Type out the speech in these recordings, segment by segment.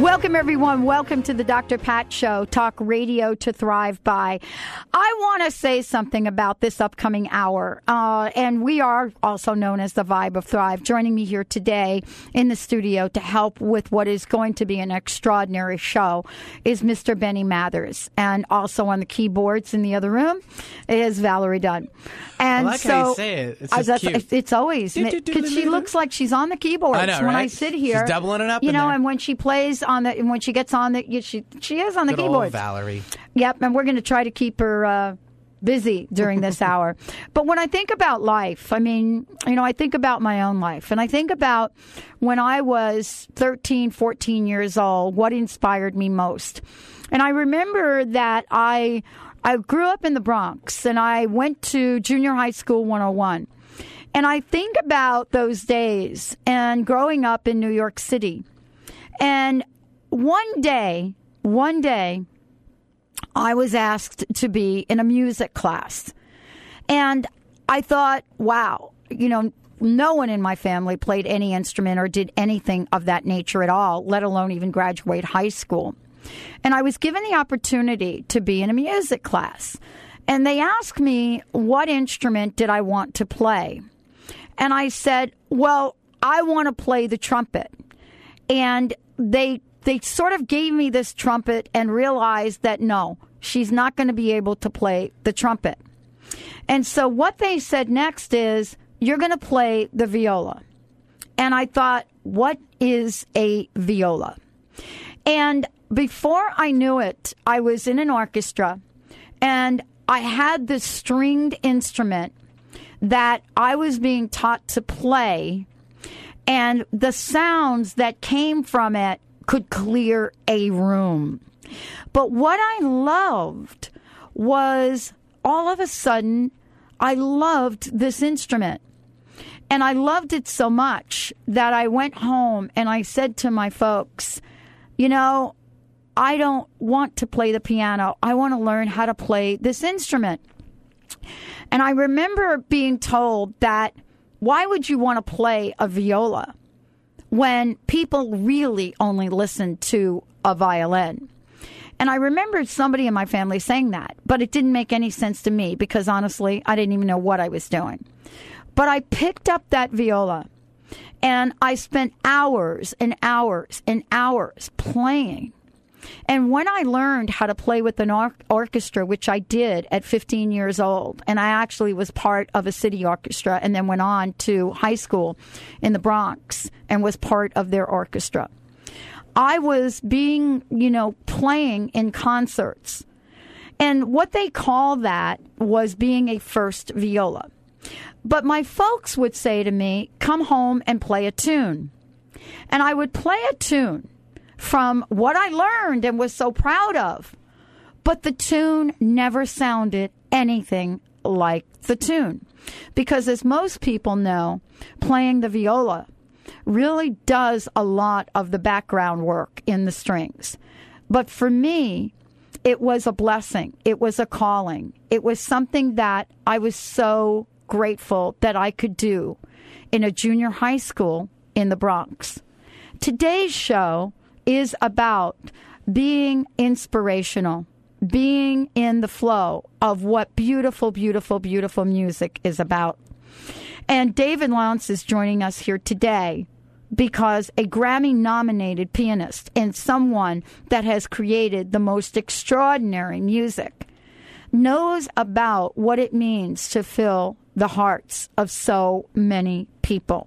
Welcome, everyone. Welcome to the Dr. Pat Show, talk radio to thrive by. I want to say something about this upcoming hour, uh, and we are also known as the Vibe of Thrive. Joining me here today in the studio to help with what is going to be an extraordinary show is Mr. Benny Mathers, and also on the keyboards in the other room is Valerie Dunn. And I like so how you say it. It's just cute. it's always because she looks like she's on the keyboards I know, when I right? sit She's here. doubling it up you know, there. and when she plays on the, when she gets on the, she she is on the Good keyboard. Valerie. Yep, and we're going to try to keep her uh, busy during this hour. But when I think about life, I mean, you know, I think about my own life, and I think about when I was 13, 14 years old, what inspired me most. And I remember that I I grew up in the Bronx, and I went to junior high school 101. And I think about those days and growing up in New York City. And one day, one day, I was asked to be in a music class. And I thought, wow, you know, no one in my family played any instrument or did anything of that nature at all, let alone even graduate high school. And I was given the opportunity to be in a music class. And they asked me, what instrument did I want to play? And I said, well, I want to play the trumpet. And they they sort of gave me this trumpet and realized that no, she's not going to be able to play the trumpet. And so what they said next is you're going to play the viola. And I thought, what is a viola? And before I knew it, I was in an orchestra and I had this stringed instrument that I was being taught to play, and the sounds that came from it could clear a room. But what I loved was all of a sudden, I loved this instrument. And I loved it so much that I went home and I said to my folks, you know, I don't want to play the piano. I want to learn how to play this instrument. And I remember being told that why would you want to play a viola when people really only listen to a violin? And I remembered somebody in my family saying that, but it didn't make any sense to me because honestly, I didn't even know what I was doing. But I picked up that viola and I spent hours and hours and hours playing. And when I learned how to play with an or- orchestra, which I did at 15 years old, and I actually was part of a city orchestra and then went on to high school in the Bronx and was part of their orchestra. I was being, you know, playing in concerts. And what they call that was being a first viola. But my folks would say to me, come home and play a tune. And I would play a tune from what I learned and was so proud of. But the tune never sounded anything like the tune. Because as most people know, playing the viola really does a lot of the background work in the strings. But for me, it was a blessing. It was a calling. It was something that I was so grateful that I could do in a junior high school in the Bronx. Today's show is about being inspirational, being in the flow of what beautiful, beautiful, beautiful music is about. And David Lanz is joining us here today because a Grammy nominated pianist and someone that has created the most extraordinary music knows about what it means to fill the hearts of so many people.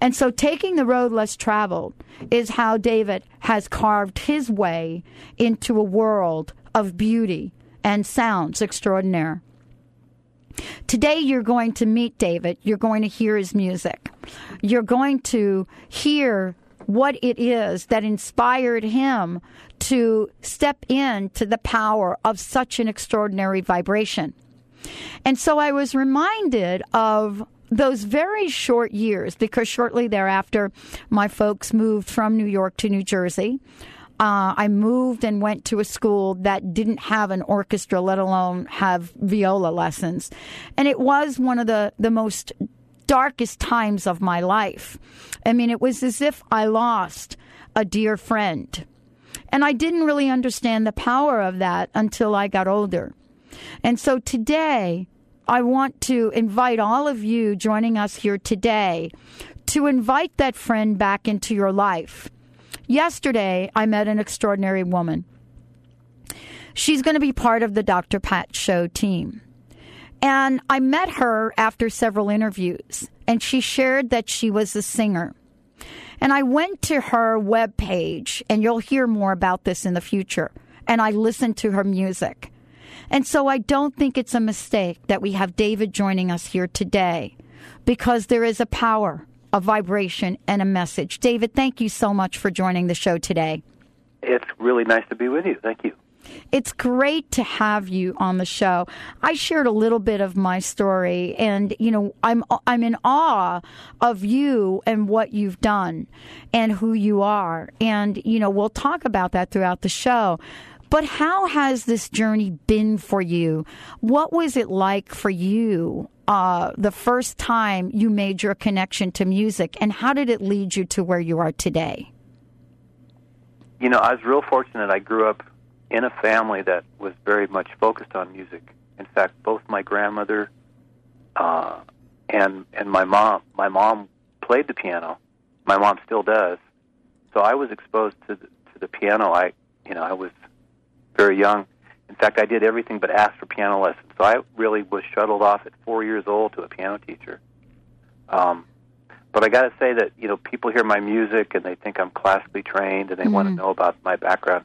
And so taking the road less traveled is how David has carved his way into a world of beauty and sounds extraordinaire. Today, you're going to meet David. You're going to hear his music. You're going to hear what it is that inspired him to step into the power of such an extraordinary vibration. And so I was reminded of those very short years because shortly thereafter, my folks moved from New York to New Jersey. Uh, I moved and went to a school that didn't have an orchestra, let alone have viola lessons. And it was one of the, the most darkest times of my life. I mean, it was as if I lost a dear friend. And I didn't really understand the power of that until I got older. And so today, I want to invite all of you joining us here today to invite that friend back into your life Yesterday, I met an extraordinary woman. She's going to be part of the Dr. Pat Show team. And I met her after several interviews, and she shared that she was a singer. And I went to her webpage, and you'll hear more about this in the future. And I listened to her music. And so I don't think it's a mistake that we have David joining us here today because there is a power a vibration and a message. David, thank you so much for joining the show today. It's really nice to be with you. Thank you. It's great to have you on the show. I shared a little bit of my story and you know, I'm I'm in awe of you and what you've done and who you are. And you know, we'll talk about that throughout the show. But how has this journey been for you? What was it like for you uh, the first time you made your connection to music, and how did it lead you to where you are today? You know, I was real fortunate. I grew up in a family that was very much focused on music. In fact, both my grandmother uh, and and my mom, my mom played the piano. My mom still does. So I was exposed to the, to the piano. I, you know, I was very young in fact, I did everything but ask for piano lessons. So I really was shuttled off at four years old to a piano teacher. Um, but I got to say that you know people hear my music and they think I'm classically trained and they mm-hmm. want to know about my background.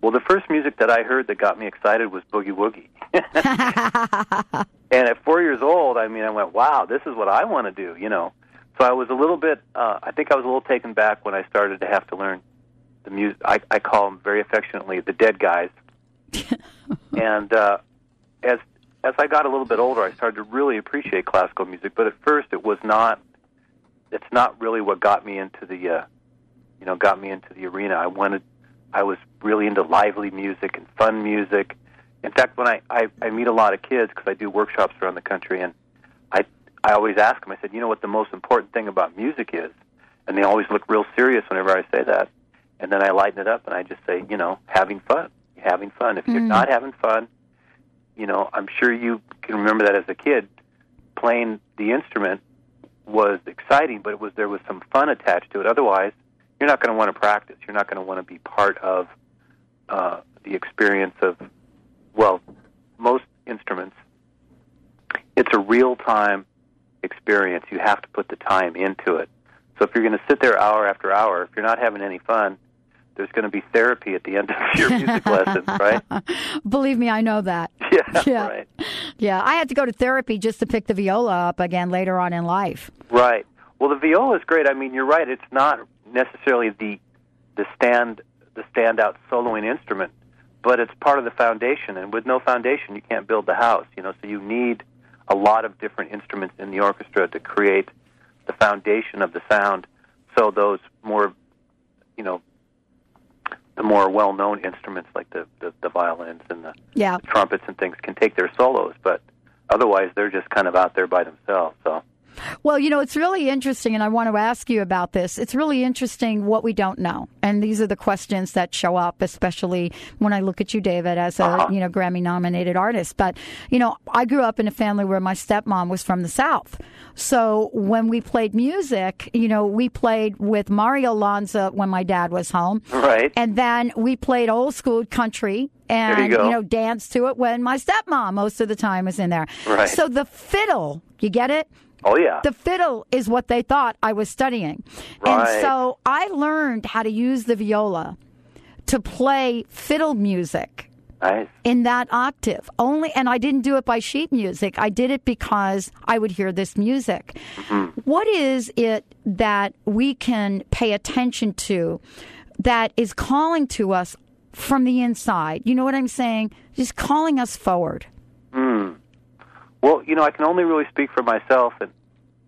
Well, the first music that I heard that got me excited was boogie woogie. and at four years old, I mean, I went, "Wow, this is what I want to do," you know. So I was a little bit. Uh, I think I was a little taken back when I started to have to learn the music. I, I call them very affectionately the dead guys and uh, as as I got a little bit older, I started to really appreciate classical music. But at first, it was not. It's not really what got me into the, uh, you know, got me into the arena. I wanted. I was really into lively music and fun music. In fact, when I I, I meet a lot of kids because I do workshops around the country, and I I always ask them. I said, you know what the most important thing about music is, and they always look real serious whenever I say that. And then I lighten it up and I just say, you know, having fun having fun. If you're mm. not having fun, you know, I'm sure you can remember that as a kid, playing the instrument was exciting, but it was there was some fun attached to it. Otherwise, you're not going to want to practice. You're not going to want to be part of uh, the experience of, well, most instruments. It's a real time experience. You have to put the time into it. So if you're going to sit there hour after hour, if you're not having any fun, there's going to be therapy at the end of your music lessons, right? Believe me, I know that. Yeah, yeah, right. Yeah, I had to go to therapy just to pick the viola up again later on in life. Right. Well, the viola is great. I mean, you're right. It's not necessarily the the stand the standout soloing instrument, but it's part of the foundation. And with no foundation, you can't build the house. You know, so you need a lot of different instruments in the orchestra to create the foundation of the sound. So those more, you know, the more well-known instruments like the, the, the violins and the, yeah. the trumpets and things can take their solos, but otherwise they're just kind of out there by themselves. So well, you know, it's really interesting, and I want to ask you about this. It's really interesting what we don't know, and these are the questions that show up, especially when I look at you, David, as a uh-huh. you know Grammy-nominated artist. But you know, I grew up in a family where my stepmom was from the South, so when we played music, you know, we played with Mario Lanza when my dad was home, right, and then we played old school country and you, you, know dance to it when my stepmom most of the time was in there. Right. So the fiddle, you get it? Oh yeah. The fiddle is what they thought I was studying. Right. And so I learned how to use the viola to play fiddle music. Nice. In that octave only, and I didn't do it by sheet music. I did it because I would hear this music. Mm-hmm. What is it that we can pay attention to that is calling to us from the inside? You know what I'm saying? Just calling us forward. Hmm. you know, I can only really speak for myself, and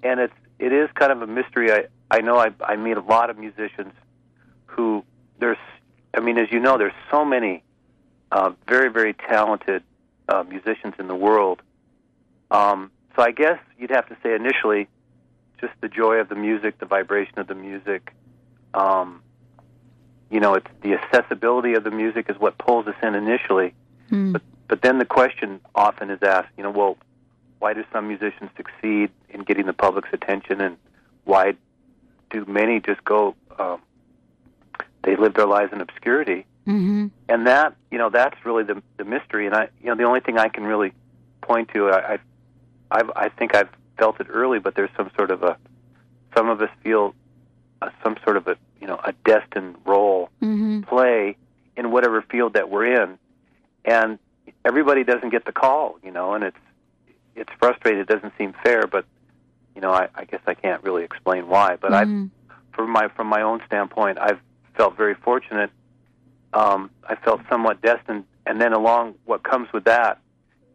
and it's it is kind of a mystery. I I know I I meet a lot of musicians who there's, I mean, as you know, there's so many uh, very very talented uh, musicians in the world. Um, so I guess you'd have to say initially, just the joy of the music, the vibration of the music. Um, you know, it's the accessibility of the music is what pulls us in initially. Mm. But but then the question often is asked, you know, well, why do some musicians succeed in getting the public's attention, and why do many just go? Um, they live their lives in obscurity, Mm-hmm. and that you know that's really the the mystery. And I you know the only thing I can really point to, I I I've, I think I've felt it early, but there's some sort of a some of us feel uh, some sort of a you know a destined role Mm-hmm. play in whatever field that we're in, and everybody doesn't get the call, you know, and it's it's frustrating. It doesn't seem fair, but you know, I, I guess I can't really explain why. But I, Mhm. from my from my own standpoint, I've felt very fortunate. Um, I felt somewhat destined, and then along what comes with that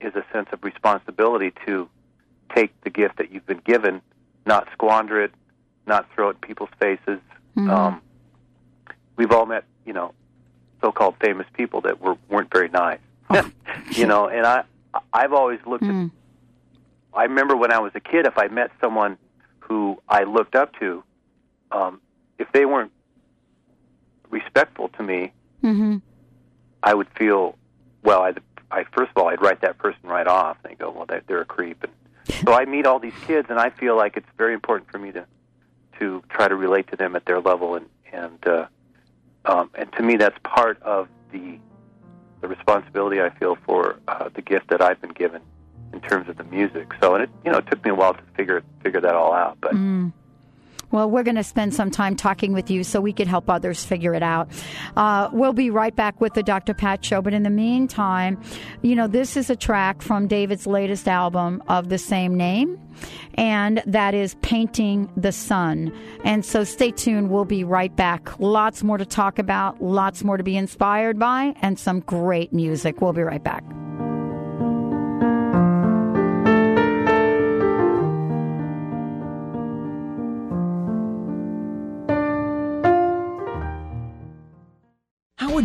is a sense of responsibility to take the gift that you've been given, not squander it, not throw it in people's faces. Mhm. Um, we've all met, you know, so-called famous people that were weren't very nice, you know. And I, I've always looked at. I remember when I was a kid, if I met someone who I looked up to, um, if they weren't respectful to me, Mhm. I would feel well. I, I first of all, I'd write that person right off. And they go, well, they're, they're a creep. And so I meet all these kids, and I feel like it's very important for me to to try to relate to them at their level, and and uh, um, and to me, that's part of the the responsibility I feel for uh, the gift that I've been given in terms of the music. So, and it you know it took me a while to figure figure that all out, but. Mm. Well, we're going to spend some time talking with you so we could help others figure it out. Uh, we'll be right back with the Dr. Pat Show. But in the meantime, you know, this is a track from David's latest album of the same name, and that is Painting the Sun. And so stay tuned. We'll be right back. Lots more to talk about, lots more to be inspired by, and some great music. We'll be right back.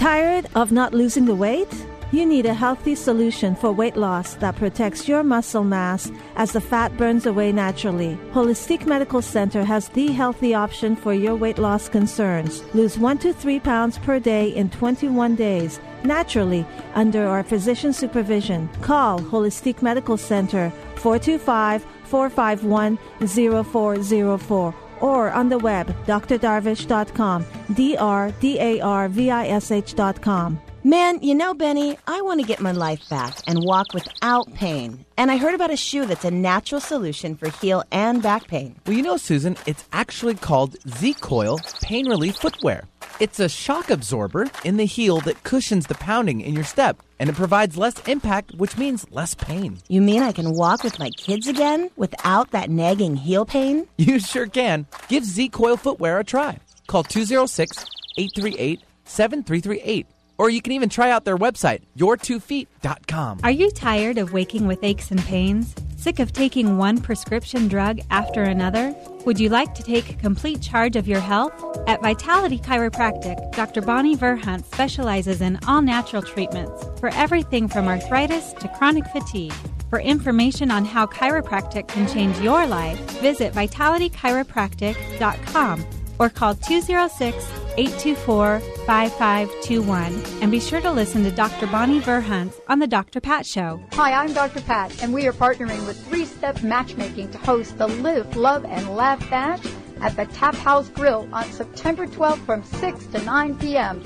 Tired of not losing the weight? You need a healthy solution for weight loss that protects your muscle mass as the fat burns away naturally. Holistic Medical Center has the healthy option for your weight loss concerns. Lose 1 to 3 pounds per day in 21 days naturally under our physician supervision. Call Holistic Medical Center 425 451 0404 or on the web drdarvish.com, D R D A R V I S H.com. Man, you know, Benny, I want to get my life back and walk without pain. And I heard about a shoe that's a natural solution for heel and back pain. Well, you know, Susan, it's actually called Z Coil Pain Relief Footwear. It's a shock absorber in the heel that cushions the pounding in your step, and it provides less impact, which means less pain. You mean I can walk with my kids again without that nagging heel pain? You sure can. Give Z Coil Footwear a try. Call 206 838 7338. Or you can even try out their website, your2feet.com. Are you tired of waking with aches and pains? Sick of taking one prescription drug after another? Would you like to take complete charge of your health? At Vitality Chiropractic, Dr. Bonnie Verhunt specializes in all natural treatments for everything from arthritis to chronic fatigue. For information on how chiropractic can change your life, visit vitalitychiropractic.com or call 206 824 5521 and be sure to listen to Dr. Bonnie Verhunts on The Dr. Pat Show. Hi, I'm Dr. Pat, and we are partnering with Three Step Matchmaking to host the Live, Love, and Laugh Bash at the Tap House Grill on September 12th from 6 to 9 p.m.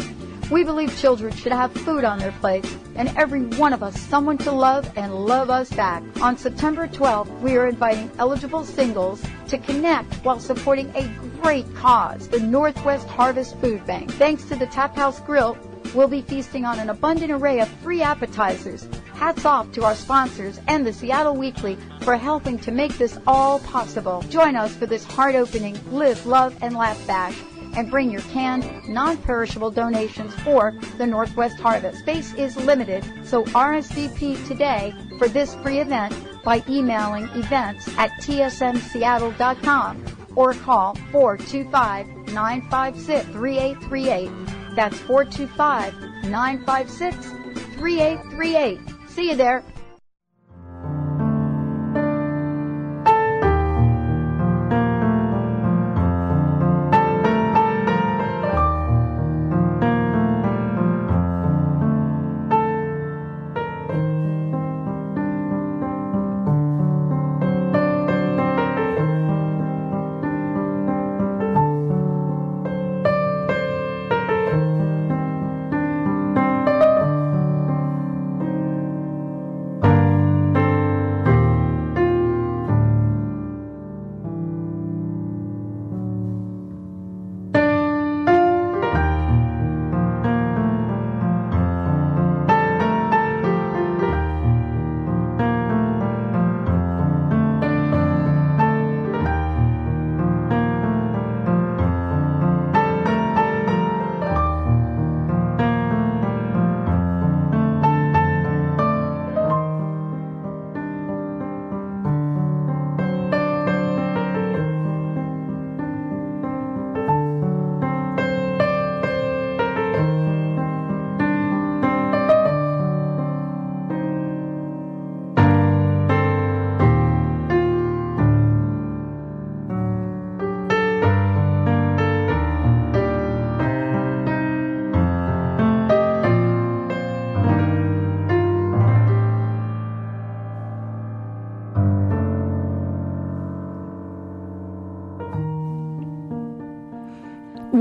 We believe children should have food on their plates, and every one of us someone to love and love us back. On September 12th, we are inviting eligible singles to connect while supporting a great cause, the Northwest Harvest Food Bank. Thanks to the Tap House Grill, we'll be feasting on an abundant array of free appetizers. Hats off to our sponsors and the Seattle Weekly for helping to make this all possible. Join us for this heart-opening Live, Love, and Laugh Bash and bring your canned, non-perishable donations for the Northwest Harvest. Space is limited, so RSVP today for this free event by emailing events at tsmseattle.com or call 425-956-3838. That's 425-956-3838. See you there.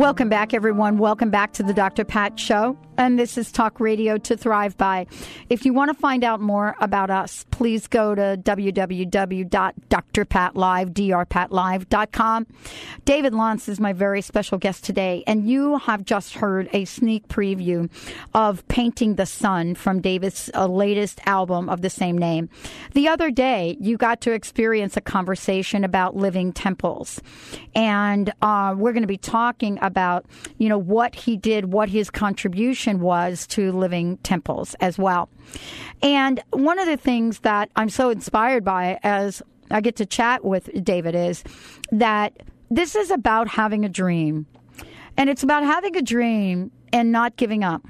Welcome back, everyone. Welcome back to the Dr. Pat Show. And this is Talk Radio to Thrive By. If you want to find out more about us, please go to www.drpatlive.com. David Lanz is my very special guest today, and you have just heard a sneak preview of Painting the Sun from David's uh, latest album of the same name. The other day, you got to experience a conversation about living temples. And uh, we're going to be talking about, you know, what he did, what his contribution was to living temples as well. And one of the things that I'm so inspired by as I get to chat with David is that this is about having a dream. And it's about having a dream and not giving up.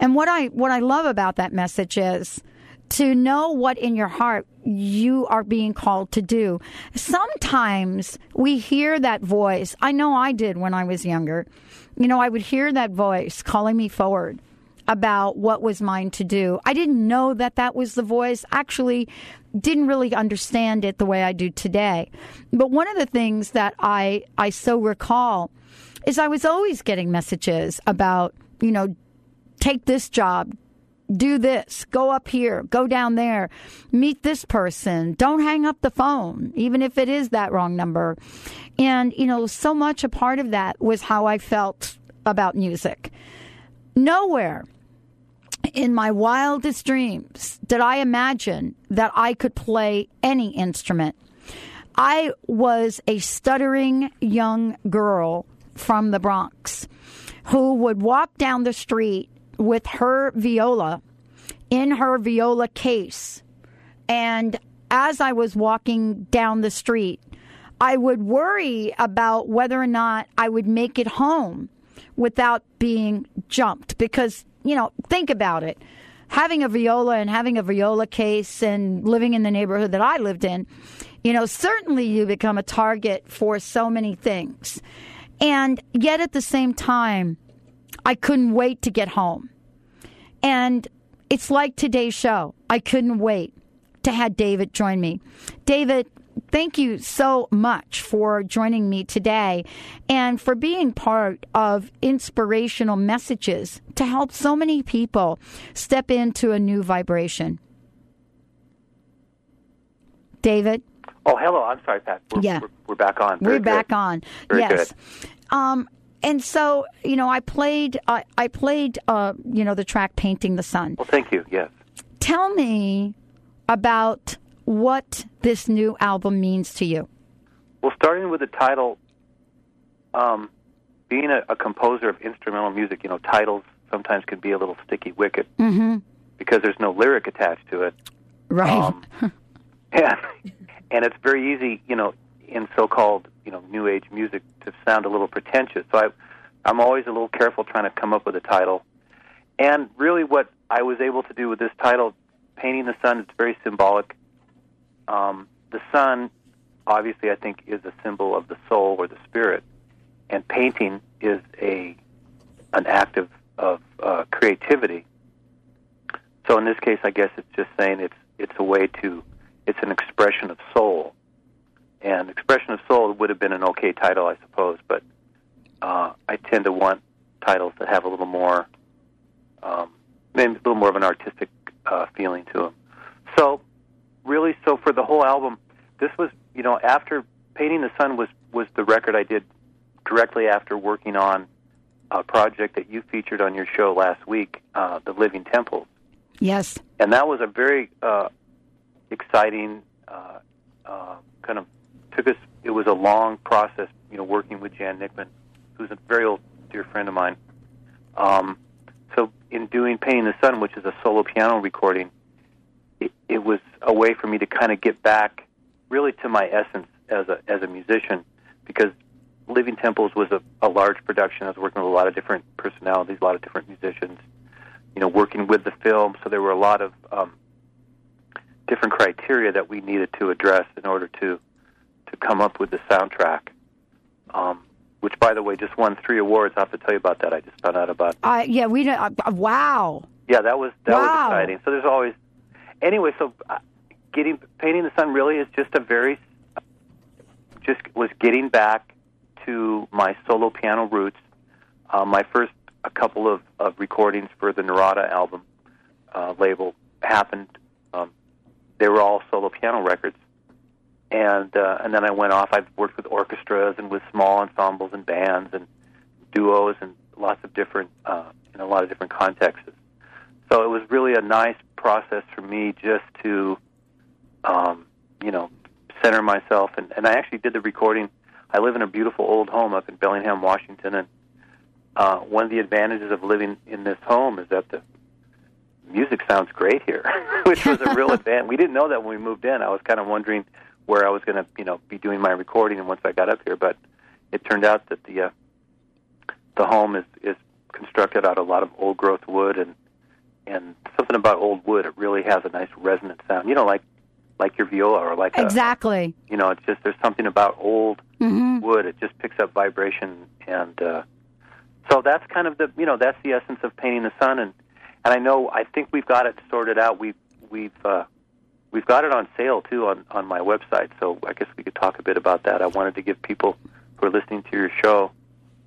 And what I what I love about that message is to know what in your heart you are being called to do. Sometimes we hear that voice. I know I did when I was younger. You know, I would hear that voice calling me forward about what was mine to do. I didn't know that that was the voice. Actually, didn't really understand it the way I do today. But one of the things that I I so recall is I was always getting messages about, you know, take this job, do this, go up here, go down there, meet this person, don't hang up the phone, even if it is that wrong number. And, you know, so much a part of that was how I felt about music. Nowhere in my wildest dreams did I imagine that I could play any instrument. I was a stuttering young girl from the Bronx who would walk down the street with her viola in her viola case. And as I was walking down the street, I would worry about whether or not I would make it home without being jumped because, you know, think about it. Having a viola and having a viola case and living in the neighborhood that I lived in, you know, certainly you become a target for so many things. And yet at the same time, I couldn't wait to get home. And it's like today's show. I couldn't wait to have David join me. David, thank you so much for joining me today and for being part of inspirational messages to help so many people step into a new vibration. David? Oh, hello. I'm sorry, Pat. We're, Yeah. we're, we're back on. Very We're back good. on. Very yes. good. Um, and so, you know, I played, I I played, uh, you know, the track "Painting the Sun." Well, thank you. Yes. Tell me about what this new album means to you. Well, starting with the title, um, being a, a composer of instrumental music, you know, titles sometimes can be a little sticky wicket Mm-hmm. because there's no lyric attached to it. Right. Um, and, and it's very easy, you know, in so-called, you know, new age music to sound a little pretentious. So I, I'm always a little careful trying to come up with a title. And really, what I was able to do with this title, "Painting the Sun," it's very symbolic. Um, the sun, obviously, I think, is a symbol of the soul or the spirit, and painting is a an act of of uh, creativity. So in this case, I guess it's just saying it's it's a way to it's an expression of soul, and expression of soul would have been an okay title, I suppose, but uh, I tend to want titles that have a little more, um, maybe a little more of an artistic uh, feeling to them. So really, so for the whole album, this was you know after painting the sun was was the record I did directly after working on a project that you featured on your show last week, uh, the Living Temples yes. and that was a very uh, exciting uh, uh, kind of took us. It was a long process, you know, working with Jan Nickman, who's a very old dear friend of mine. Um, so, in doing "Painting the Sun," which is a solo piano recording, it, it was a way for me to kind of get back, really, to my essence as a as a musician, because Living Temples was a, a large production. I was working with a lot of different personalities, a lot of different musicians you know, working with the film. So there were a lot of um, different criteria that we needed to address in order to to come up with the soundtrack. Um, which, by the way, just won three awards. I have to tell you about that. I just found out about. I yeah, we don't. Uh, wow. Yeah, that was that Wow. was exciting. So there's always anyway. So uh, getting painting the sun really is just a very just was getting back to my solo piano roots. Uh, my first a couple of, of recordings for the Narada album uh, label happened. Um, they were all solo piano records, and uh, and then I went off. I've worked with orchestras and with small ensembles and bands and duos and lots of different uh, in a lot of different contexts. So it was really a nice process for me just to, um, you know, center myself. And, and I actually did the recording. I live in a beautiful old home up in Bellingham, Washington, and uh, one of the advantages of living in this home is that the music sounds great here, which was a real advantage. We didn't know that when we moved in. I was kind of wondering where I was going to, you know, be doing my recording, and once I got up here, but it turned out that the uh, the home is is constructed out of a lot of old growth wood and and something about old wood. It really has a nice resonant sound. You know, like like your viola or like a Exactly. you know, it's just there's something about old hmm wood. It just picks up vibration, and uh, so that's kind of the you know that's the essence of painting the sun. And and I know I think we've got it sorted out. We've we've uh, we've got it on sale too on on my website. So I guess we could talk a bit about that. I wanted to give people who are listening to your show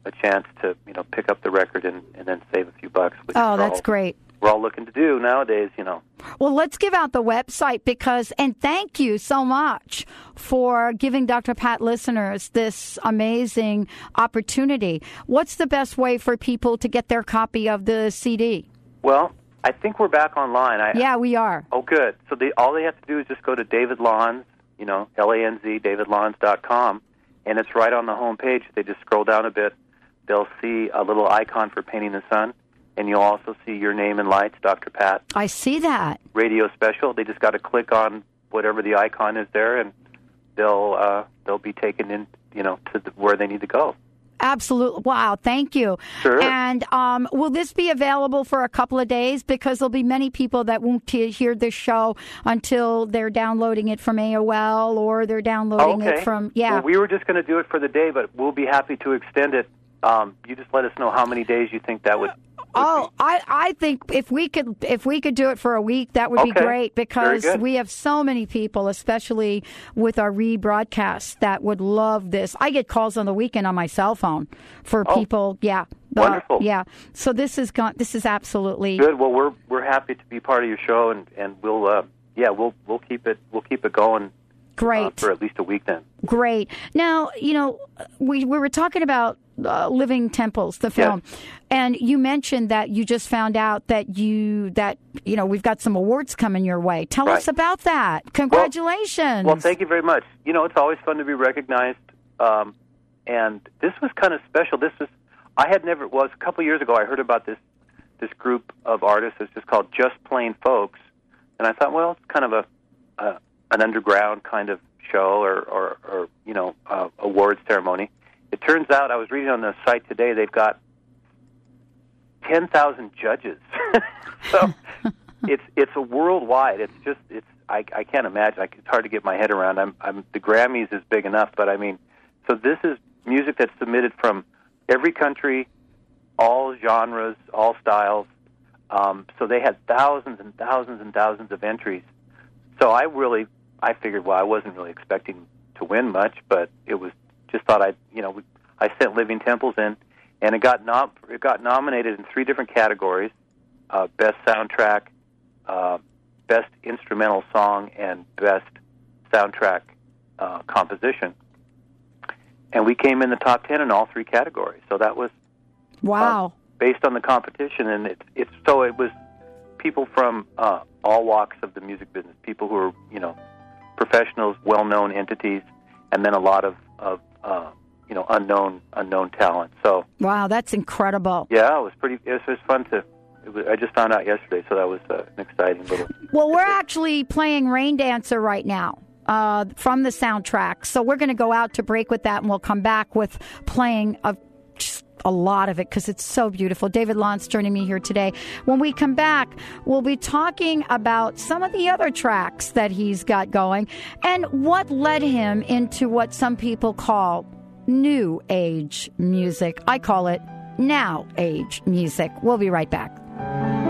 a chance to you know pick up the record and, and then save a few bucks. Oh, that's all, great. We're all looking to do nowadays. You know. Well, let's give out the website because, and thank you so much for giving Dr. Pat listeners this amazing opportunity. What's the best way for people to get their copy of the CD? Well, I think we're back online. I, Yeah, we are. Oh, good. So they, all they have to do is just go to David Lanz, you know, L A N Z, davidlanz.com, and it's right on the home page. They just scroll down a bit. They'll see a little icon for painting the sun, and you'll also see your name and lights, Dr. Pat, I see that. radio special. They just got to click on whatever the icon is there, and they'll uh, they'll be taken in, you know, to the, where they need to go. Absolutely. Wow. Thank you. Sure. And um, will this be available for a couple of days? Because there'll be many people that won't hear this show until they're downloading it from AOL or they're downloading okay. it from, yeah. Well, we were just going to do it for the day, but we'll be happy to extend it. Um, you just let us know how many days you think that would Oh, I, I think if we could if we could do it for a week, that would be great because we have so many people, especially with our rebroadcast, that would love this. I get calls on the weekend on my cell phone for Oh. people. Yeah, Uh, Wonderful. yeah. So this is gone. This is absolutely Good. Well, we're we're happy to be part of your show, and and we'll uh, yeah we'll we'll keep it we'll keep it going uh, great. for at least a week then. Great. Now, you know, we we were talking about uh, Living Temples, the film, and you mentioned that you just found out that you that you know we've got some awards coming your way. Tell us about that. Congratulations. Well, thank you very much. You know, it's always fun to be recognized, um, and this was kind of special. This was I had never was a couple years ago. I heard about this this group of artists. It's just called Just Plain Folks, and I thought, well, it's kind of a, a an underground kind of show or or, or you know uh, award ceremony. It turns out I was reading on the site today they've got ten thousand judges. so it's it's a worldwide. It's just it's I I can't imagine. I, it's hard to get my head around. I'm I'm the Grammys is big enough, but I mean, so this is music that's submitted from every country, all genres, all styles. Um, so they had thousands and thousands and thousands of entries. So I really I figured well I wasn't really expecting to win much, but it was just thought I you know I sent Living Temples in, and it got nom- it got nominated in three different categories: uh, best soundtrack, uh, best instrumental song, and best soundtrack uh, composition. And we came in the top ten in all three categories. So that was wow. based on the competition, and it's it's so it was people from uh, all walks of the music business, people who are you know professionals, well-known entities, and then a lot of of uh, you know unknown unknown talent. So Wow, that's incredible. yeah, it was pretty. It was, it was fun to. It was, I just found out yesterday, so that was uh, an exciting little. Well, we're actually playing Rain Dancer right now. Uh, from the soundtrack. So we're going to go out to break with that and we'll come back with playing a, a lot of it because it's so beautiful. David Lanz joining me here today. When we come back, we'll be talking about some of the other tracks that he's got going and what led him into what some people call new age music. I call it now age music. We'll be right back.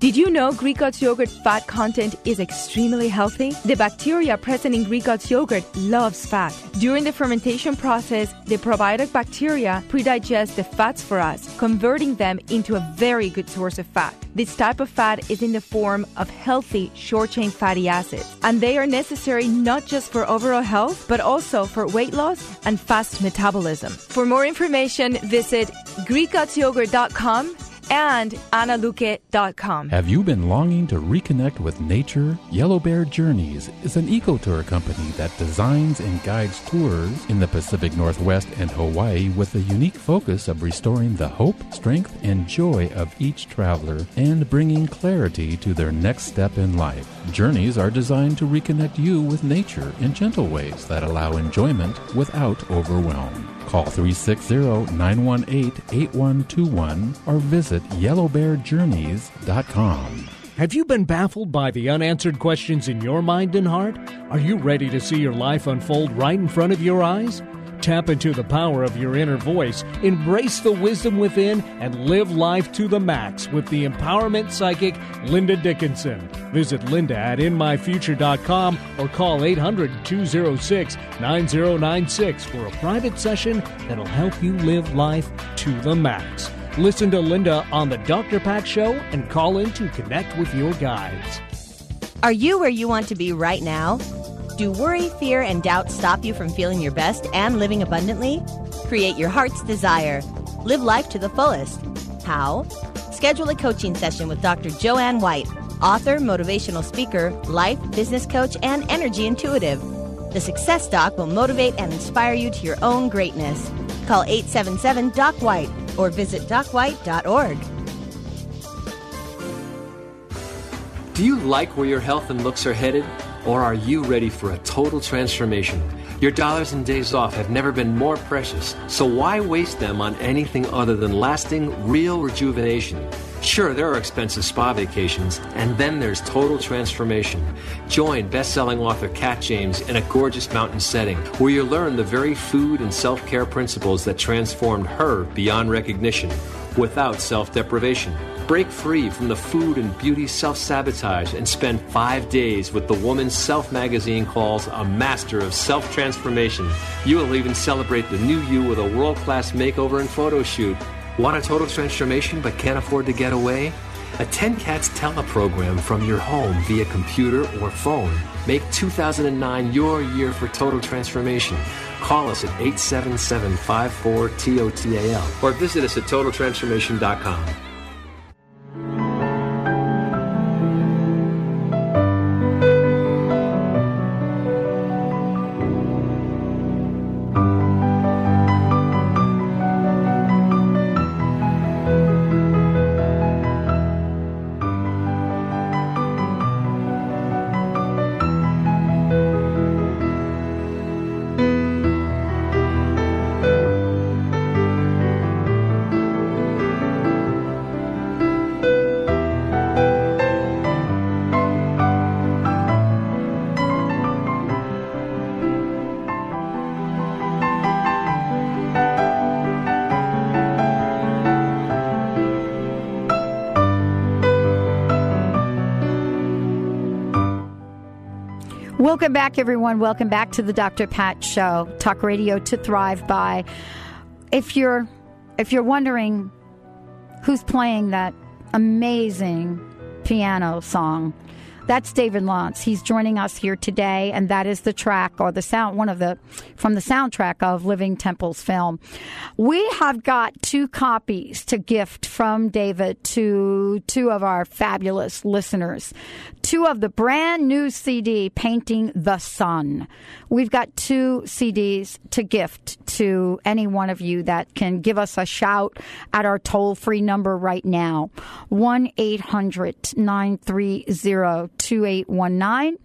Did you know Greek God's yogurt fat content is extremely healthy? The bacteria present in Greek God's yogurt loves fat. During the fermentation process, the probiotic bacteria predigest the fats for us, converting them into a very good source of fat. This type of fat is in the form of healthy short chain fatty acids, and they are necessary not just for overall health, but also for weight loss and fast metabolism. For more information, visit GreekGodsYogurt.com and analuque.com. Have you been longing to reconnect with nature? Yellow Bear Journeys is an eco-tour company that designs and guides tours in the Pacific Northwest and Hawaii with a unique focus of restoring the hope, strength, and joy of each traveler and bringing clarity to their next step in life. Journeys are designed to reconnect you with nature in gentle ways that allow enjoyment without overwhelm. Call 360-918-8121 or visit yellowbearjourneys.com. Have you been baffled by the unanswered questions in your mind and heart? Are you ready to see your life unfold right in front of your eyes? Tap into the power of your inner voice, embrace the wisdom within, and live life to the max with the empowerment psychic Linda Dickinson. Visit Linda at inmyfuture.com or call 800 206 9096 for a private session that'll help you live life to the max. Listen to Linda on The Dr. Pat Show and call in to connect with your guides. Are you where you want to be right now? Do worry, fear, and doubt stop you from feeling your best and living abundantly? Create your heart's desire. Live life to the fullest. How? Schedule a coaching session with Dr. Joanne White, author, motivational speaker, life, business coach, and energy intuitive. The Success Doc will motivate and inspire you to your own greatness. Call 877 Doc White or visit docwhite.org. Do you like where your health and looks are headed? Or are you ready for a total transformation? Your dollars and days off have never been more precious, so why waste them on anything other than lasting, real rejuvenation? Sure, there are expensive spa vacations, and then there's total transformation. Join best-selling author Kat James in a gorgeous mountain setting where you learn the very food and self-care principles that transformed her beyond recognition without self-deprivation. Break free from the food and beauty self-sabotage and spend five days with the woman Self magazine calls a master of self-transformation. You will even celebrate the new you with a world-class makeover and photo shoot. Want a total transformation but can't afford to get away? Attend Kat's teleprogram from your home via computer or phone. Make 2009 your year for total transformation. Call us at 877 54 TOTAL or visit us at totaltransformation.com. Welcome back, everyone. Welcome back to the Dr. Pat Show, talk radio to thrive by. If you're if you're wondering who's playing that amazing piano song, that's David Lanz. He's joining us here today, and that is the track or the sound, one of the from the soundtrack of Living Temple's film. We have got two copies to gift from David to two of our fabulous listeners. Two of the brand new CD, Painting the Sun. We've got two CDs to gift to any one of you that can give us a shout at our toll free number right now 1 800 930 2819.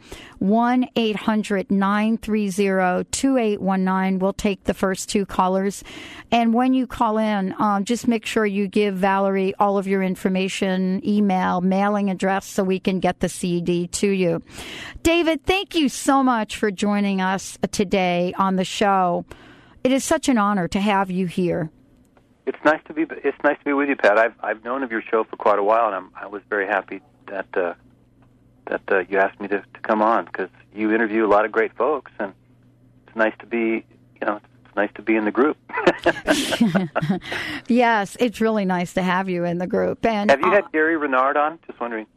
1 800 930 2819. We'll take the first two callers. And when you call in, um, just make sure you give Valerie all of your information, email, mailing address, so we can get the CD to you. David, thank you so much for joining us today on the show. It is such an honor to have you here. It's nice to be. It's nice to be with you, Pat. I've I've known of your show for quite a while, and I'm, I was very happy that uh, that uh, you asked me to, to come on because you interview a lot of great folks, and it's nice to be. You know, it's nice to be in the group. yes, it's really nice to have you in the group. And have you uh, had Gary Renard on? Just wondering.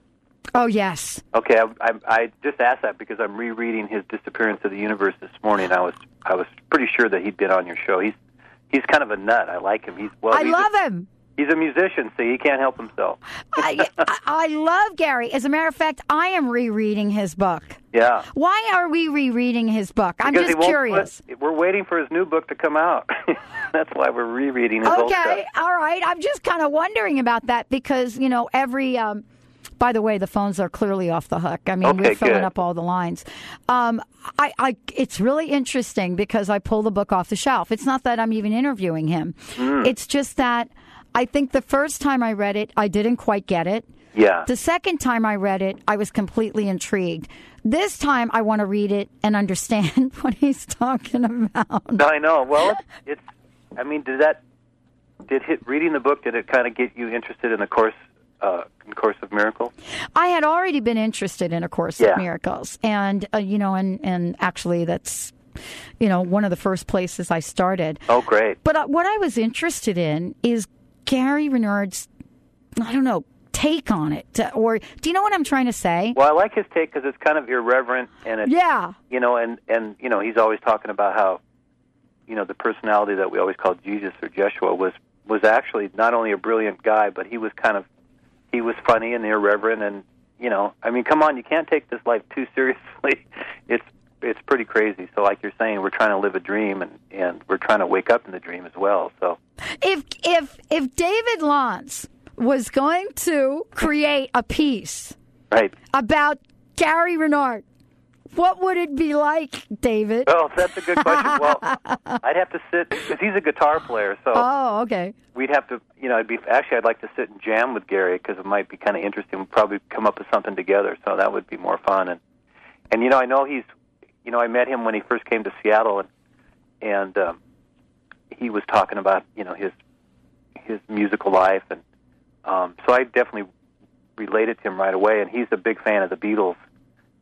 Oh yes. Okay, I, I, I just asked that because I'm rereading his Disappearance of the Universe this morning. I was I was pretty sure that he'd been on your show. He's he's kind of a nut. I like him. He's well. I he's love a, him. He's a musician, so he can't help himself. I, I, love Gary. As a matter of fact, I am rereading his book. Yeah. Why are we rereading his book? I'm Because just curious. put- we're waiting for his new book to come out. That's why we're rereading his old stuff. Okay, all right. I'm just kind of wondering about that because you know every. Um, by the way, the phones are clearly off the hook. I mean, Okay, we're filling good. up all the lines. Um, I, I, it's really interesting because I pull the book off the shelf. It's not that I'm even interviewing him. Mm. It's just that I think the first time I read it, I didn't quite get it. Yeah. The second time I read it, I was completely intrigued. This time, I want to read it and understand what he's talking about. I know. Well, it's, it's. I mean, did that? Did hit reading the book? Did it kind of get you interested in the course? Uh, in Course of Miracles. I had already been interested in A Course Yeah. of Miracles, and uh, you know, and and actually, that's you know one of the first places I started. Oh, great. But uh, what I was interested in is Gary Renard's, I don't know, take on it, or do you know what I'm trying to say? Well, I like his take because it's kind of irreverent and it's Yeah. you know, and and you know, he's always talking about how you know the personality that we always called Jesus or Jeshua was was actually not only a brilliant guy, but he was kind of he was funny and irreverent and you know, I mean, come on, you can't take this life too seriously. It's it's pretty crazy. So, like you're saying, we're trying to live a dream, and and we're trying to wake up in the dream as well. So, If if if David Lanz was going to create a piece right, about Gary Renard, what would it be like, David? Well, that's a good question. well, I'd have to sit because he's a guitar player, so oh, okay. we'd have to, you know, I'd be actually I'd like to sit and jam with Gary because it might be kind of interesting. We'd probably come up with something together, so that would be more fun. And and you know, I know he's, you know, I met him when he first came to Seattle, and and um, he was talking about you know his his musical life, and um, so I definitely related to him right away. And he's a big fan of the Beatles,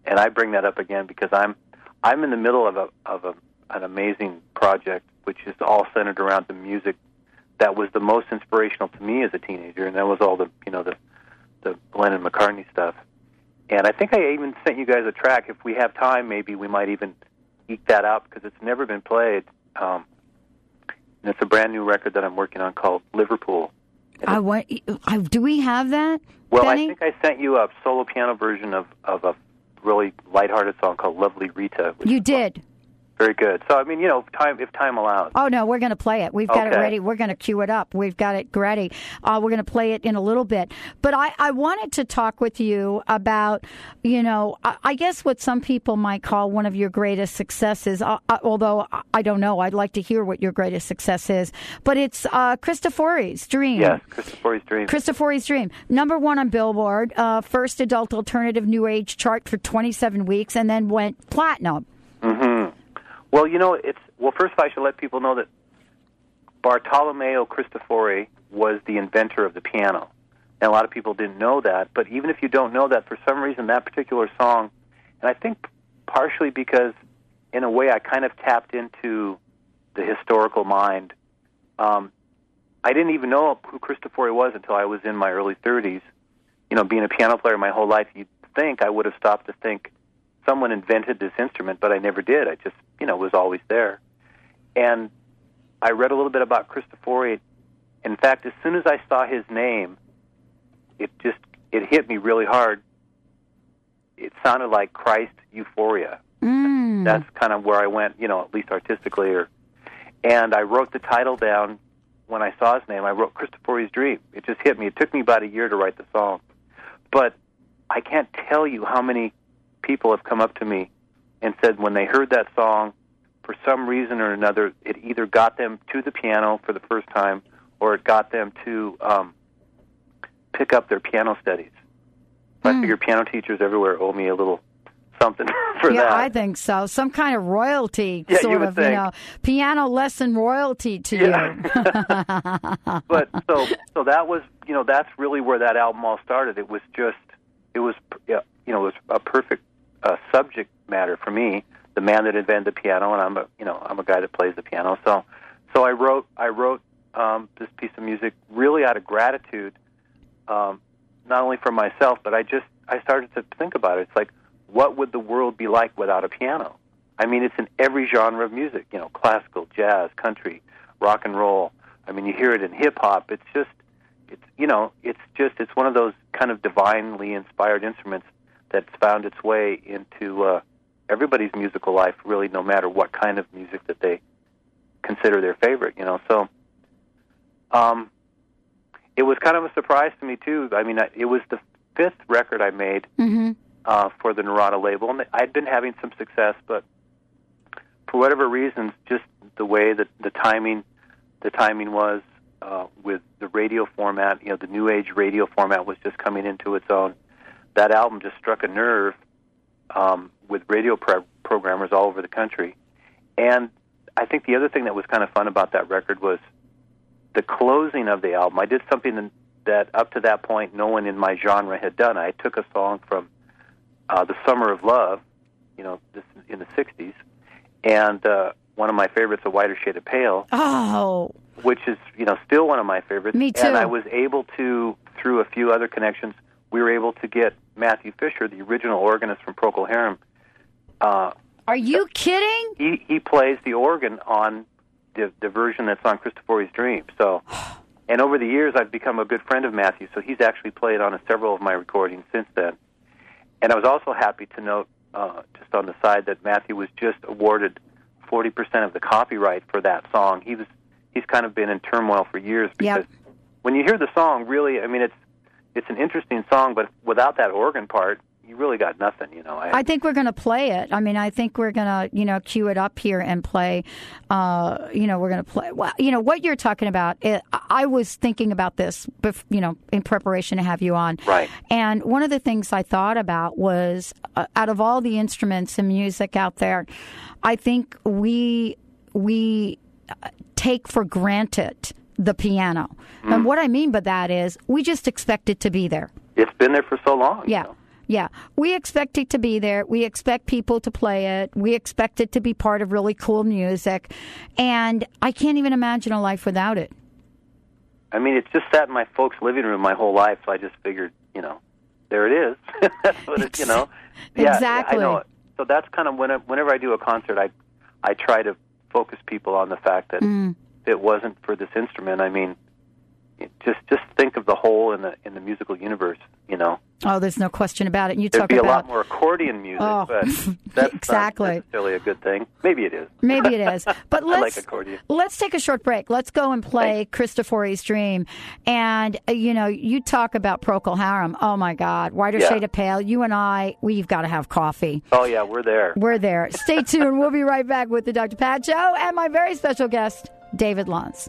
and I bring that up again because I'm I'm in the middle of a of a, an amazing project which is all centered around the music that was the most inspirational to me as a teenager, and that was all the you know the the Lennon McCartney stuff. And I think I even sent you guys a track. If we have time, maybe we might even eke that out because it's never been played. Um, and it's a brand new record that I'm working on called Liverpool. I want. I, do we have that? Well, Benny? I think I sent you a solo piano version of of a really lighthearted song called "Lovely Rita." you did. Very good. So I mean, you know, time if time allows. Oh no, we're going to play it. We've got it ready. We're going to cue it up. We've got it ready. Uh, we're going to play it in a little bit. But I, I wanted to talk with you about, you know, I, I guess what some people might call one of your greatest successes. Uh, uh, although I- don't know, I'd like to hear what your greatest success is. But it's uh, Cristofori's Dream. Yes, Christopher's Dream. Cristofori's Dream, number one on Billboard, uh, first adult alternative new age chart for 27 weeks, and then went platinum. hmm Well, you know, it's well. First, I should let people know that Bartolomeo Cristofori was the inventor of the piano, and a lot of people didn't know that. But even if you don't know that, for some reason, that particular song, and I think partially because, in a way, I kind of tapped into the historical mind. Um, I didn't even know who Cristofori was until I was in my early 30s. You know, being a piano player my whole life, you'd think I would have stopped to think someone invented this instrument, but I never did. I just, you know, was always there. And I read a little bit about Cristofori. In fact, as soon as I saw his name, it just it hit me really hard. It sounded like Christ Euphoria. Mm. That's kind of where I went, you know, at least artistically. Or, and I wrote the title down when I saw his name. I wrote Cristofori's Dream. It just hit me. It took me about a year to write the song, but I can't tell you how many people have come up to me and said when they heard that song, for some reason or another, it either got them to the piano for the first time or it got them to um, pick up their piano studies. I figure piano teachers everywhere owe me a little something for that. yeah, that. I think so. Some kind of royalty, Yeah, you sort would of, you know, piano lesson royalty to you. but so so that was you know that's really where that album all started. It was just it was yeah, you know it was a perfect uh, subject matter for me. The man that invented the piano, and I'm a you know I'm a guy that plays the piano. So so I wrote I wrote um, this piece of music really out of gratitude, um, not only for myself, but I just I started to think about it. It's like what would the world be like without a piano? I mean, it's in every genre of music. You know, classical, jazz, country, rock and roll. I mean, you hear it in hip hop. It's just, it's you know, it's just, it's one of those kind of divinely inspired instruments that's found its way into uh, everybody's musical life. Really, no matter what kind of music that they consider their favorite. You know, so um, it was kind of a surprise to me too. I mean, I- it was the fifth record I made hmm uh, for the Narada label, and I'd been having some success, but for whatever reasons, just the way that the timing, the timing was uh, with the radio format, you know, the new age radio format was just coming into its own. That album just struck a nerve um, with radio pro- programmers all over the country, and I think the other thing that was kind of fun about that record was the closing of the album. I did something that up to that point no one in my genre had done. I took a song from uh, the Summer of Love, you know, this in the '60s, and uh, one of my favorites, A Whiter Shade of Pale, Oh, which is you know still one of my favorites. Me too. And I was able to, through a few other connections, we were able to get Matthew Fisher, the original organist from Procol Harum. Uh, are you kidding? he he plays the organ on the the version that's on Christopher's Dream. So, and over the years, I've become a good friend of Matthew. So he's actually played on a, several of my recordings since then. And I was also happy to note, uh, just on the side, that Matthew was just awarded forty percent of the copyright for that song. He was he's kind of been in turmoil for years because when you hear the song, really, I mean, it's it's an interesting song, but without that organ part, you really got nothing. You know. I, I think we're going to play it. I mean, I think we're going to you know cue it up here and play. Uh, you know, we're going to play. Well, you know what you're talking about. It, I was thinking about this, bef- you know, in preparation to have you on. Right. And one of the things I thought about was, uh, out of all the instruments and music out there, I think we we uh, take for granted the piano. Mm. And what I mean by that is we just expect it to be there. It's been there for so long. Yeah. Yeah. We expect it to be there. We expect people to play it. We expect it to be part of really cool music. And I can't even imagine a life without it. I mean, it's just sat in my folks' living room my whole life, so I just figured, you know, there it is. it, you know. Yeah, exactly. I know. It. So that's kind of when whenever I do a concert, I I try to focus people on the fact that Mm. It wasn't for this instrument, I mean, just just think of the whole in the in the musical universe. You know, Oh, there's no question about it. And you there'd talk be a about lot more accordion music, Oh, but that's exactly. not necessarily a good thing. Maybe it is. Maybe it is. But I like let's accordion. let's take a short break. Let's go and play Christopher's Dream. And uh, you know, you talk about Procol Harum. Oh my God, Whiter Yeah. Shade of Pale. You and I, we've got to have coffee. Oh yeah, we're there. We're there. Stay tuned. We'll be right back with the Dr. Pat Show and my very special guest, David Lanz.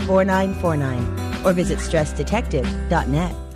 4949 or visit stressdetective.net.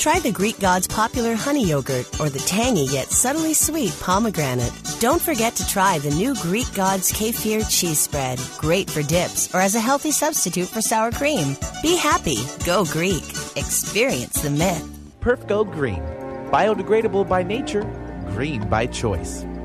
Try the Greek God's popular honey yogurt or the tangy yet subtly sweet pomegranate. Don't forget to try the new Greek God's kefir cheese spread. Great for dips or as a healthy substitute for sour cream. Be happy. Go Greek. Experience the myth. Perfgo Green. Biodegradable by nature, green by choice.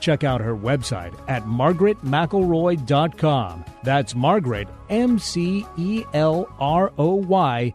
Check out her website at margaretmcelroy.com. That's Margaret, M C E L R O Y.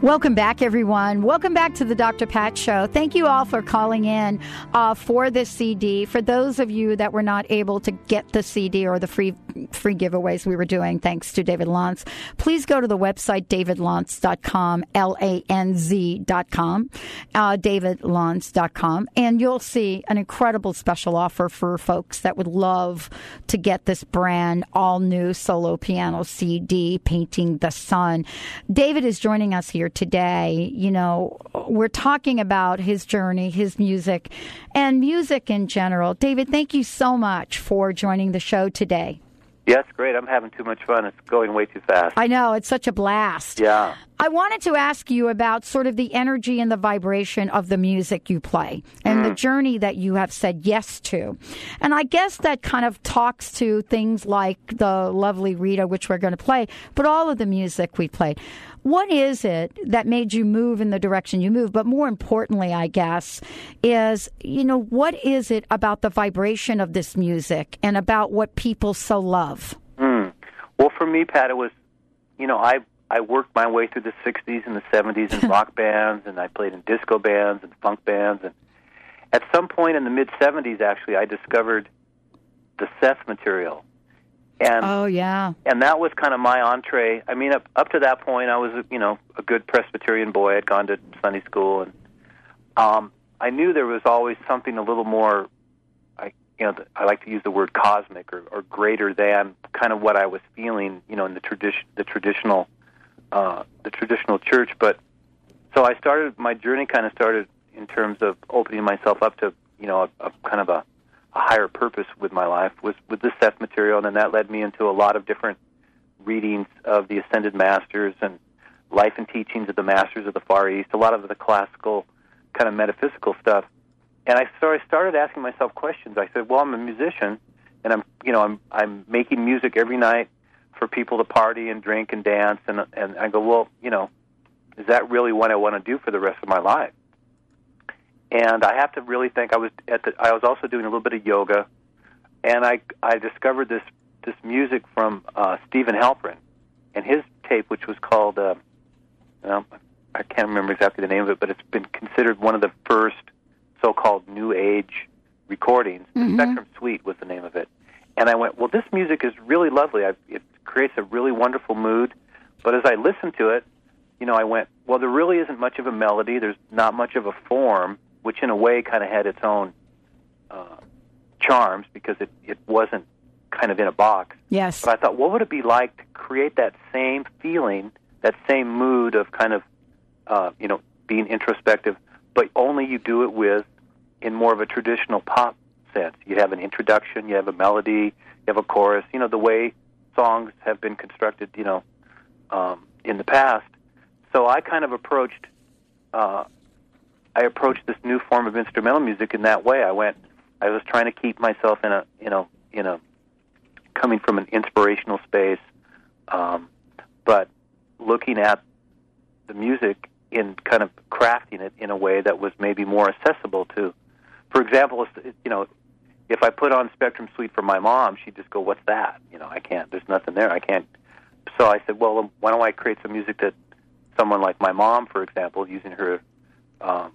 Welcome back, everyone. Welcome back to the Dr. Pat Show. Thank you all for calling in uh, for this CD. For those of you that were not able to get the CD or the free free giveaways we were doing, thanks to David Lanz, please go to the website davidlanz.com, L A N Z.com, uh, davidlanz.com, and you'll see an incredible special offer for folks that would love to get this brand all new solo piano CD, Painting the Sun. David is joining us here today. You know, we're talking about his journey, his music, and music in general. David, thank you so much for joining the show today. Yes, great. I'm having too much fun. It's going way too fast. I know, it's such a blast. Yeah. I wanted to ask you about sort of the energy and the vibration of the music you play and mm. the journey that you have said yes to. And I guess that kind of talks to things like the lovely Rita, which we're going to play, but all of the music we played. What is it that made you move in the direction you move? But more importantly, I guess, is, you know, what is it about the vibration of this music and about what people so love? Mm. Well, for me, Pat, it was, you know, I I worked my way through the '60s and the '70s in rock bands, and I played in disco bands and funk bands, and at some point in the mid '70s, actually, I discovered the Seth material, and oh yeah, and that was kind of my entree. I mean, up up to that point, I was you know a good Presbyterian boy. I'd gone to Sunday school, and um, I knew there was always something a little more. I you know I like to use the word cosmic or, or greater than kind of what I was feeling. You know, in the tradition, the traditional, uh, the traditional church. But so I started my journey. Kind of started in terms of opening myself up to you know a, a kind of a a higher purpose with my life was with the Seth material, and then that led me into a lot of different readings of the Ascended Masters and life and teachings of the Masters of the Far East, a lot of the classical kind of metaphysical stuff. And I started started asking myself questions. I said, "Well, I'm a musician, and I'm you know I'm I'm making music every night for people to party and drink and dance." And and I go, "Well, you know, is that really what I want to do for the rest of my life?" And I have to really think I was at the I was also doing a little bit of yoga, and I I discovered this this music from uh, Steven Halpern, and his tape, which was called uh, well, I can't remember exactly the name of it, but it's been considered one of the first so-called New Age recordings. Mm-hmm. Spectrum Suite was the name of it, and I went, well, this music is really lovely. I, it creates a really wonderful mood, but as I listened to it, you know, I went, well, there really isn't much of a melody. There's not much of a form which in a way kind of had its own uh, charms because it, it wasn't kind of in a box. Yes. But I thought, what would it be like to create that same feeling, that same mood of kind of, uh, you know, being introspective, but only you do it with in more of a traditional pop sense. You have an introduction, you have a melody, you have a chorus. You know, the way songs have been constructed, you know, um, in the past. So I kind of approached uh, I approached this new form of instrumental music in that way. I went, I was trying to keep myself in a, you know, in a coming from an inspirational space, um, but looking at the music in kind of crafting it in a way that was maybe more accessible to. For example, you know, if I put on Spectrum Suite for my mom, she'd just go, "What's that?" You know, I can't. There's nothing there. I can't. so I said, well, why don't I create some music that someone like my mom, for example, using her, um,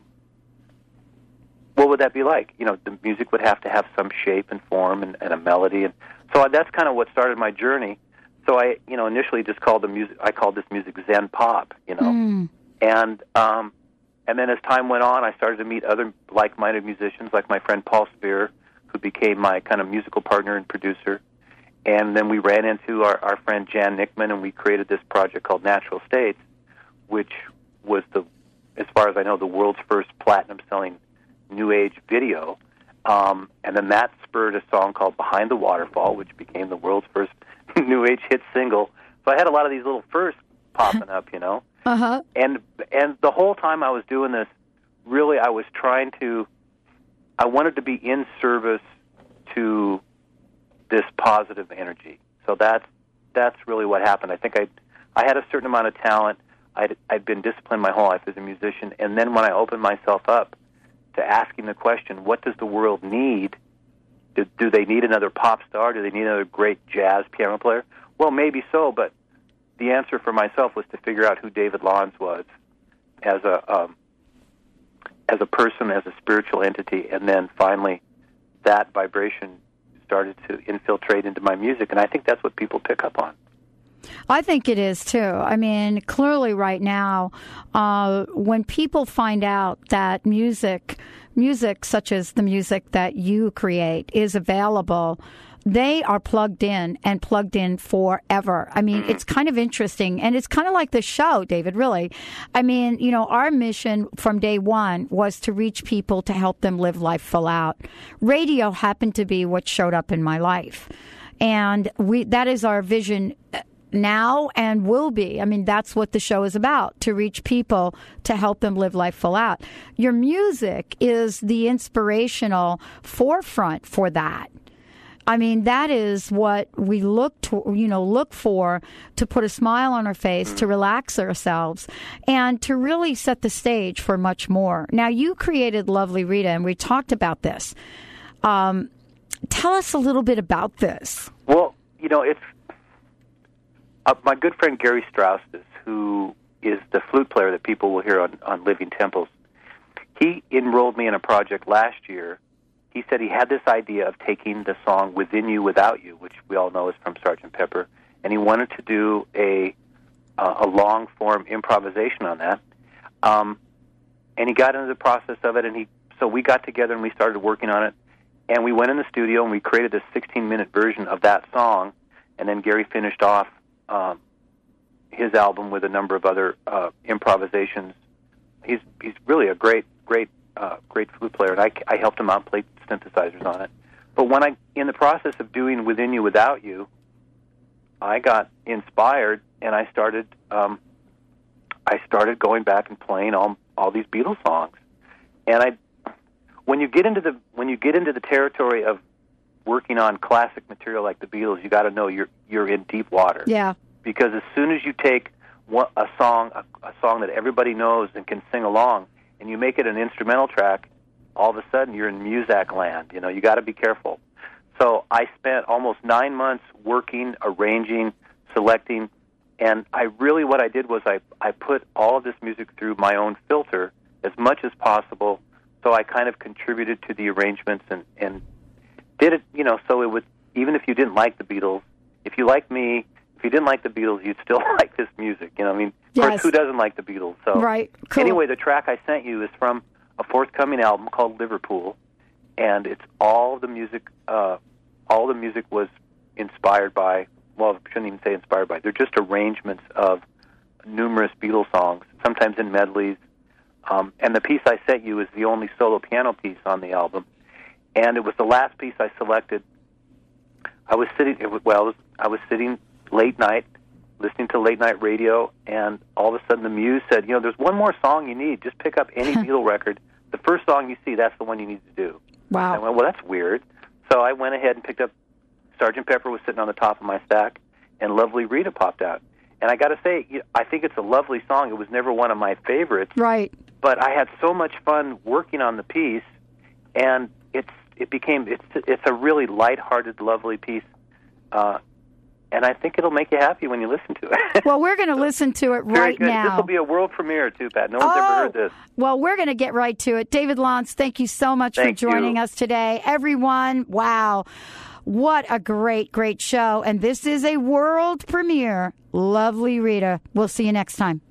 what would that be like? You know, the music would have to have some shape and form and, and a melody, and so that's kind of what started my journey. So I, you know, initially just called the music. I called this music Zen pop. You know, Mm. and um, and then as time went on, I started to meet other like-minded musicians, like my friend Paul Speer, who became my kind of musical partner and producer. And then we ran into our, our friend Jan Nickman, and we created this project called Natural States, which was the, as far as I know, the world's first platinum-selling new age video. Um, and then that spurred a song called Behind the Waterfall, which became the world's first new age hit single. So I had a lot of these little firsts popping up, you know Uh huh. and and the whole time I was doing this, really I was trying to, I wanted to be in service to this positive energy. So that's that's really what happened. I think I I had a certain amount of talent. I'd I'd been disciplined my whole life as a musician, and then when I opened myself up to asking the question, what does the world need? Do, do they need another pop star? Do they need another great jazz piano player? Well, maybe so, but the answer for myself was to figure out who David Lanz was as a um, as a person, as a spiritual entity, and then finally that vibration started to infiltrate into my music, and I think that's what people pick up on. I think it is too. I mean, clearly, right now, uh, when people find out that music, music such as the music that you create, is available, they are plugged in and plugged in forever. I mean, it's kind of interesting. And it's kind of like the show, David, really. I mean, you know, our mission from day one was to reach people to help them live life full out. Radio happened to be what showed up in my life. And we, that is our vision uh, now and will be. I mean, that's what the show is about to reach people to help them live life full out. Your music is the inspirational forefront for that. I mean, that is what we look to, you know, look for to put a smile on our face, to relax ourselves, and to really set the stage for much more. Now, you created Lovely Rita, and we talked about this. Um, tell us a little bit about this. Well, you know, it's uh, my good friend Gary Stroutsos, who is the flute player that people will hear on, on Living Temples. He enrolled me in a project last year. He said he had this idea of taking the song "Within You, Without You," which we all know is from Sgt. Pepper, and he wanted to do a uh, a long form improvisation on that. Um, and he got into the process of it, and he so we got together and we started working on it, and we went in the studio and we created this 16 minute version of that song, and then Gary finished off um, his album with a number of other uh, improvisations. He's he's really a great great uh, great flute player, and I, I helped him out play synthesizers on it. But when I in the process of doing Within You Without You, I got inspired and I started um, I started going back and playing all all these Beatles songs, and I when you get into the when you get into the territory of working on classic material like the Beatles, you got to know you're you're in deep water Yeah. because as soon as you take one, a song a, a song that everybody knows and can sing along and you make it an instrumental track, all of a sudden you're in Muzak land. You know, you got to be careful. So I spent almost nine months working, arranging, selecting, and I really what I did was I I put all of this music through my own filter as much as possible. So I kind of contributed to the arrangements and and did it, you know, so it would even if you didn't like the Beatles, if you like me, if you didn't like the Beatles, you'd still like this music. You know, I mean, Yes. course, who doesn't like the Beatles? So Right. Cool. anyway, the track I sent you is from a forthcoming album called Liverpool, and it's all the music. Uh, all the music was inspired by. Well, I shouldn't even say inspired by. They're just arrangements of numerous Beatles songs, sometimes in medleys. Um, and the piece I sent you is the only solo piano piece on the album, and it was the last piece I selected. I was sitting. It was, well, I was, I was sitting late night, listening to late night radio, and all of a sudden the muse said, "You know, there's one more song you need. Just pick up any Beatle record. The first song you see, that's the one you need to do." Wow. I went, "Well, that's weird." So I went ahead and picked up. Sergeant Pepper was sitting on the top of my stack, and Lovely Rita popped out. And I got to say, I think it's a lovely song. It was never one of my favorites, Right. but I had so much fun working on the piece, and it's it became it's it's a really lighthearted, lovely piece, uh, and I think it'll make you happy when you listen to it. well, we're going to listen to it right now. This will be a world premiere too, Pat. No one's Oh, ever heard this. Well, we're going to get right to it. David Lanz, thank you so much Thank for joining you. us today. Everyone, wow. What a great, great show. And this is a world premiere. Lovely Rita. We'll see you next time.